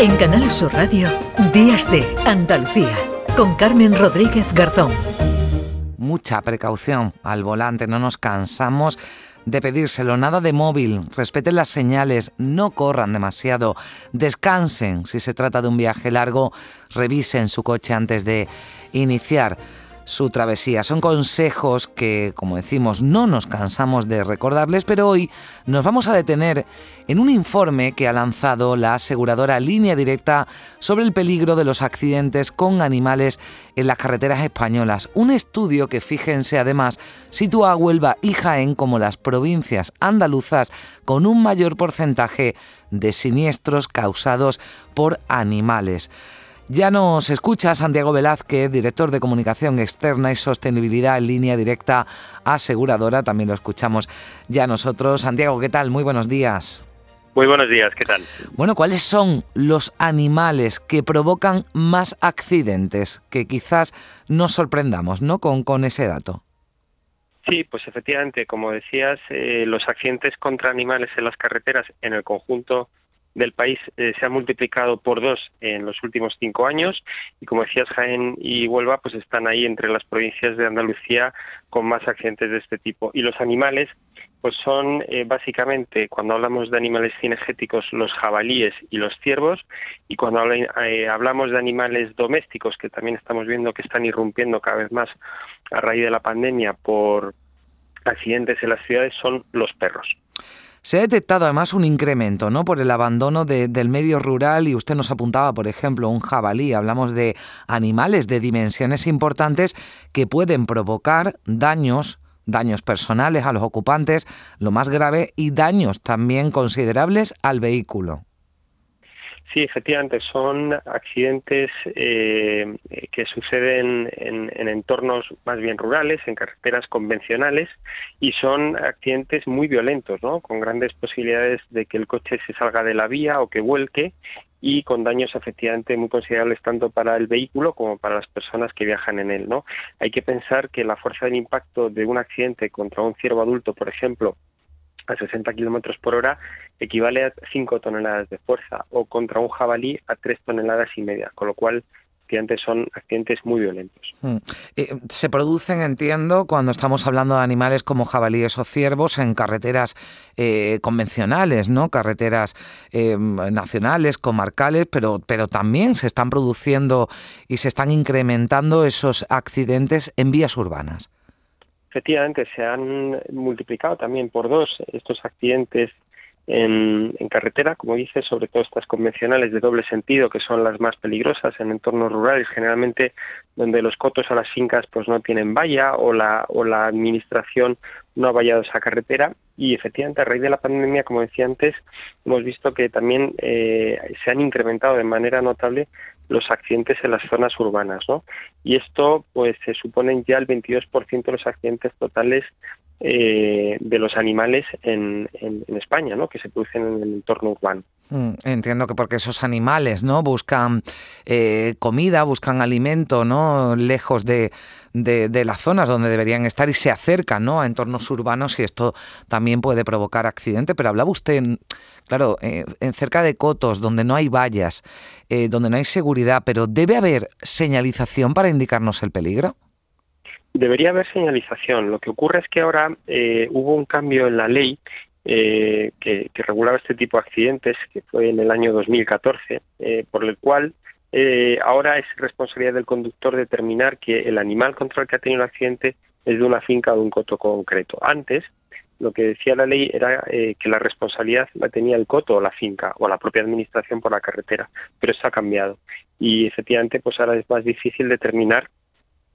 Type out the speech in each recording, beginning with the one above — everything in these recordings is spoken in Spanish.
En Canal Sur Radio, Días de Andalucía, con Carmen Rodríguez Garzón. Mucha precaución al volante, no nos cansamos de pedírselo, nada de móvil, respeten las señales, no corran demasiado, descansen. Si se trata de un viaje largo, revisen su coche antes de iniciar su travesía. Son consejos que, como decimos, no nos cansamos de recordarles, pero hoy nos vamos a detener en un informe que ha lanzado la aseguradora Línea Directa sobre el peligro de los accidentes con animales en las carreteras españolas. Un estudio que, fíjense, además, sitúa a Huelva y Jaén como las provincias andaluzas con un mayor porcentaje de siniestros causados por animales. Ya nos escucha Santiago Velázquez, director de Comunicación Externa y Sostenibilidad en línea directa aseguradora. También lo escuchamos ya nosotros. Santiago, ¿qué tal? Muy buenos días. Muy buenos días, ¿qué tal? Bueno, ¿cuáles son los animales que provocan más accidentes? Que quizás nos sorprendamos, ¿no? Con, con ese dato. Sí, pues efectivamente, como decías, eh, los accidentes contra animales en las carreteras en el conjunto del país eh, se ha multiplicado por dos en los últimos cinco años. Y como decías Jaén y Huelva pues están ahí entre las provincias de Andalucía con más accidentes de este tipo. Y los animales pues son eh, básicamente cuando hablamos de animales cinegéticos los jabalíes y los ciervos. Y cuando eh, hablamos de animales domésticos que también estamos viendo que están irrumpiendo cada vez más a raíz de la pandemia por accidentes en las ciudades son los perros. Se ha detectado además un incremento ¿no? por el abandono del medio rural y usted nos apuntaba, por ejemplo, un jabalí. Hablamos de animales de dimensiones importantes que pueden provocar daños daños personales a los ocupantes, lo más grave, y daños también considerables al vehículo. Sí, efectivamente, son accidentes eh, que suceden en, entornos más bien rurales, en carreteras convencionales, y son accidentes muy violentos, ¿no? con grandes posibilidades de que el coche se salga de la vía o que vuelque, y con daños efectivamente muy considerables tanto para el vehículo como para las personas que viajan en él. ¿no? Hay que pensar que la fuerza del impacto de un accidente contra un ciervo adulto, por ejemplo, a 60 kilómetros por hora equivale a 5 toneladas de fuerza o contra un jabalí a 3 toneladas y media, con lo cual accidentes son accidentes muy violentos. Hmm. Eh, se producen, entiendo, cuando estamos hablando de animales como jabalíes o ciervos en carreteras eh, convencionales, ¿no? Carreteras eh, nacionales, comarcales, pero, pero también se están produciendo y se están incrementando esos accidentes en vías urbanas. Efectivamente, se han multiplicado también por dos estos accidentes en, carretera, como dice, sobre todo estas convencionales de doble sentido, que son las más peligrosas en entornos rurales, generalmente donde los cotos a las fincas pues no tienen valla o la, o la administración no ha vallado esa carretera. Y efectivamente, a raíz de la pandemia, como decía antes, hemos visto que también eh, se han incrementado de manera notable los accidentes en las zonas urbanas, ¿no? Y esto, pues, se suponen ya el 22% de los accidentes totales eh, de los animales en, en, España, ¿no? Que se producen en el entorno urbano. Mm, entiendo que porque esos animales, ¿no? Buscan eh, comida, buscan alimento, ¿no? Lejos de, de, las zonas donde deberían estar y se acercan, ¿no? A entornos urbanos y esto también puede provocar accidente. Pero hablaba usted, claro, eh, en cerca de cotos donde no hay vallas, donde no hay seguridad, pero debe haber señalización para indicarnos el peligro. Debería haber señalización. Lo que ocurre es que ahora eh, hubo un cambio en la ley eh, que, regulaba este tipo de accidentes, que fue en el año 2014, eh, por el cual ahora es responsabilidad del conductor determinar que el animal contra el que ha tenido el accidente es de una finca o de un coto concreto. Antes, lo que decía la ley era que la responsabilidad la tenía el coto o la finca o la propia administración por la carretera, pero eso ha cambiado. Y efectivamente, pues ahora es más difícil determinar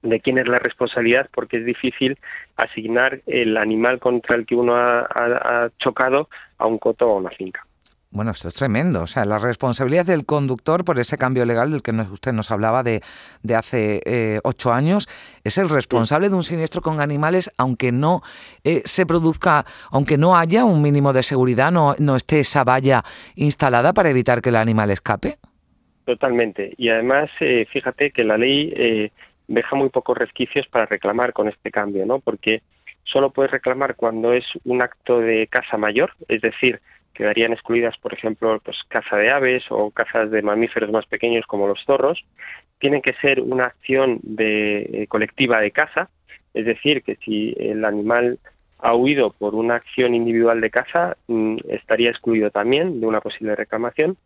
de quién es la responsabilidad porque es difícil asignar el animal contra el que uno ha, chocado a un coto o a una finca. Bueno, esto es tremendo. O sea, la responsabilidad del conductor por ese cambio legal del que usted nos hablaba de, de hace eh, ocho años es el responsable de un siniestro con animales, aunque no eh, se produzca, aunque no haya un mínimo de seguridad, no, no esté esa valla instalada para evitar que el animal escape. Totalmente. Y además, eh, fíjate que la ley deja muy pocos resquicios para reclamar con este cambio, ¿no? Porque solo puedes reclamar cuando es un acto de casa mayor, es decir, quedarían excluidas, por ejemplo, pues caza de aves o cazas de mamíferos más pequeños como los zorros. Tienen que ser una acción de, eh, colectiva de caza, es decir, que si el animal ha huido por una acción individual de caza, mm, estaría excluido también de una posible reclamación.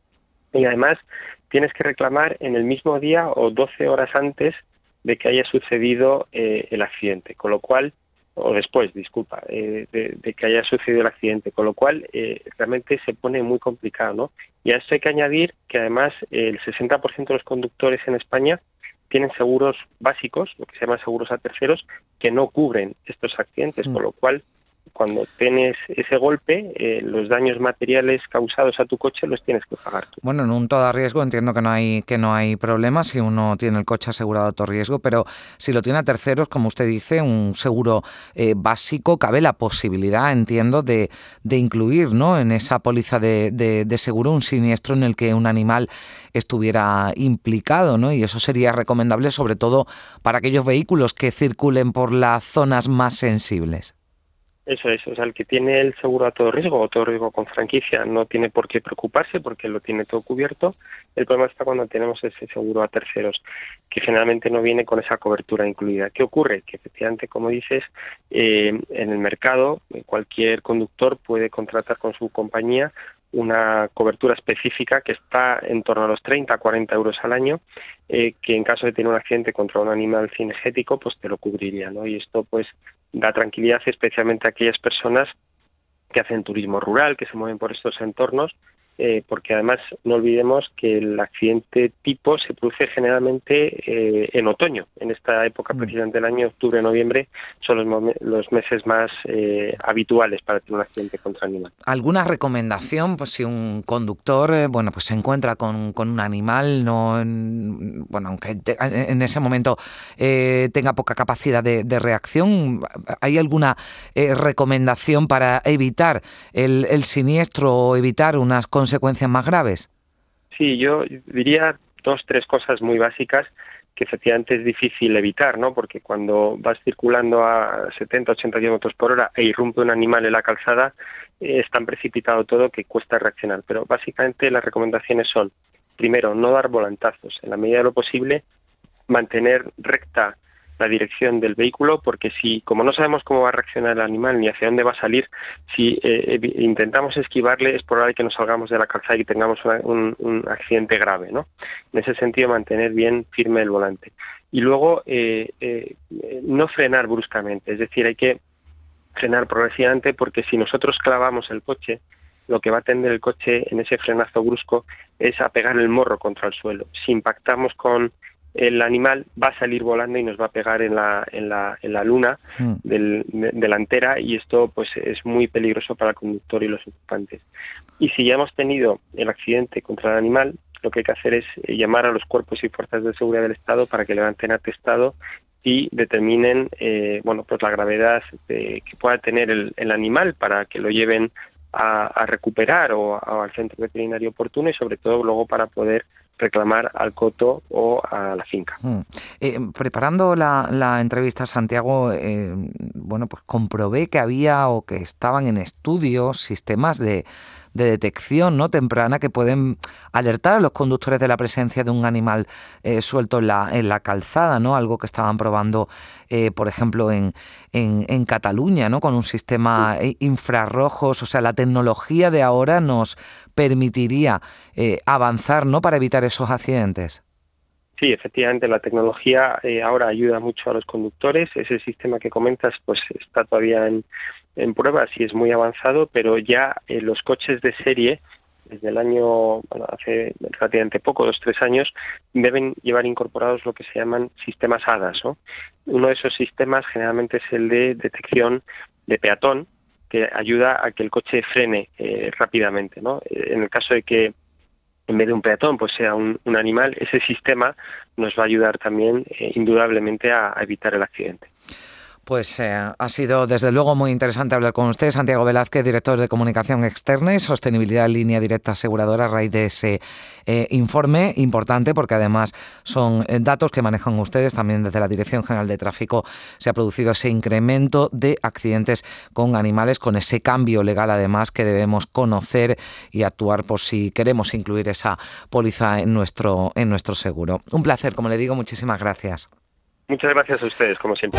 Y además tienes que reclamar en el mismo día o 12 horas antes de que haya sucedido eh, el accidente, con lo cual o después, disculpa, eh, de, que haya sucedido el accidente, con lo cual eh, realmente se pone muy complicado, ¿no? Y a esto hay que añadir que además el 60% de los conductores en España tienen seguros básicos, lo que se llama seguros a terceros, que no cubren estos accidentes, mm. con lo cual cuando tienes ese golpe, eh, los daños materiales causados a tu coche los tienes que pagar tú. Bueno, en un todo riesgo entiendo que no hay que no hay problema si uno tiene el coche asegurado a todo riesgo, pero si lo tiene a terceros, como usted dice, un seguro eh, básico, cabe la posibilidad, entiendo, de, de incluir, ¿no? En esa póliza de, de, de seguro un siniestro en el que un animal estuviera implicado, ¿no? Y eso sería recomendable sobre todo para aquellos vehículos que circulen por las zonas más sensibles. Eso es, o sea, el que tiene el seguro a todo riesgo o todo riesgo con franquicia no tiene por qué preocuparse porque lo tiene todo cubierto. El problema está cuando tenemos ese seguro a terceros, que generalmente no viene con esa cobertura incluida. ¿Qué ocurre? Que efectivamente, como dices, eh, en el mercado eh, cualquier conductor puede contratar con su compañía una cobertura específica que está en torno a los 30 a 40 euros al año, eh, que en caso de tener un accidente contra un animal cinegético, pues te lo cubriría, ¿no? Y esto, pues, da tranquilidad especialmente a aquellas personas que hacen turismo rural, que se mueven por estos entornos eh, porque además no olvidemos que el accidente tipo se produce generalmente eh, en otoño, en esta época mm. precisamente del año, octubre, noviembre, son los, meses más eh, habituales para tener un accidente contra animal. ¿Alguna recomendación, pues si un conductor, bueno, pues se encuentra con, un animal, no, bueno, aunque en ese momento tenga poca capacidad de, reacción, ¿hay alguna recomendación para evitar el, el siniestro o evitar unas consecuencias consecuencias más graves? Sí, yo diría dos, tres cosas muy básicas que efectivamente es difícil evitar, ¿no? Porque cuando vas circulando a 70, 80 kilómetros por hora e irrumpe un animal en la calzada, es tan precipitado todo que cuesta reaccionar. Pero básicamente las recomendaciones son, primero, no dar volantazos. En la medida de lo posible, mantener recta la dirección del vehículo, porque si, como no sabemos cómo va a reaccionar el animal ni hacia dónde va a salir, si eh, intentamos esquivarle, es probable que nos salgamos de la calzada y tengamos un, accidente grave, ¿no? En ese sentido, mantener bien firme el volante. Y luego, eh, eh, no frenar bruscamente, es decir, hay que frenar progresivamente porque si nosotros clavamos el coche, lo que va a tender el coche en ese frenazo brusco es a pegar el morro contra el suelo. Si impactamos con el animal va a salir volando y nos va a pegar en la, en la, en la luna hmm. delantera y esto pues es muy peligroso para el conductor y los ocupantes. Y si ya hemos tenido el accidente contra el animal, lo que hay que hacer es eh, llamar a los cuerpos y fuerzas de seguridad del Estado para que levanten atestado y determinen eh, bueno pues la gravedad que pueda tener el, el animal para que lo lleven a, recuperar o, al centro veterinario oportuno y sobre todo luego para poder reclamar al coto o a la finca. Mm. Eh, preparando la, entrevista a Santiago, eh, bueno, pues comprobé que había o que estaban en estudio sistemas de de detección ¿no? temprana que pueden alertar a los conductores de la presencia de un animal eh, suelto en la, en la calzada, ¿no? algo que estaban probando, eh, por ejemplo, en, en, Cataluña, ¿no? con un sistema eh, infrarrojos. O sea, la tecnología de ahora nos permitiría avanzar ¿no? para evitar esos accidentes. Sí, efectivamente, la tecnología ahora ayuda mucho a los conductores. Ese sistema que comentas, pues está todavía en, en pruebas y es muy avanzado, pero ya eh, los coches de serie, desde el año, bueno, hace relativamente poco, dos, tres años, deben llevar incorporados lo que se llaman sistemas HADAS. Uno de esos sistemas generalmente es el de detección de peatón, que ayuda a que el coche frene eh, rápidamente. ¿no? Eh, en el caso de que en vez de un peatón pues sea un, animal, ese sistema nos va a ayudar también indudablemente a evitar el accidente. Pues eh, ha sido desde luego muy interesante hablar con usted, Santiago Velázquez, director de Comunicación Externa y Sostenibilidad en Línea Directa Aseguradora, a raíz de ese eh, informe importante, porque además son eh, datos que manejan ustedes, también desde la Dirección General de Tráfico se ha producido ese incremento de accidentes con animales, con ese cambio legal además que debemos conocer y actuar por si queremos incluir esa póliza en nuestro, en nuestro seguro. Un placer, como le digo, muchísimas gracias. Muchas gracias a ustedes, como siempre.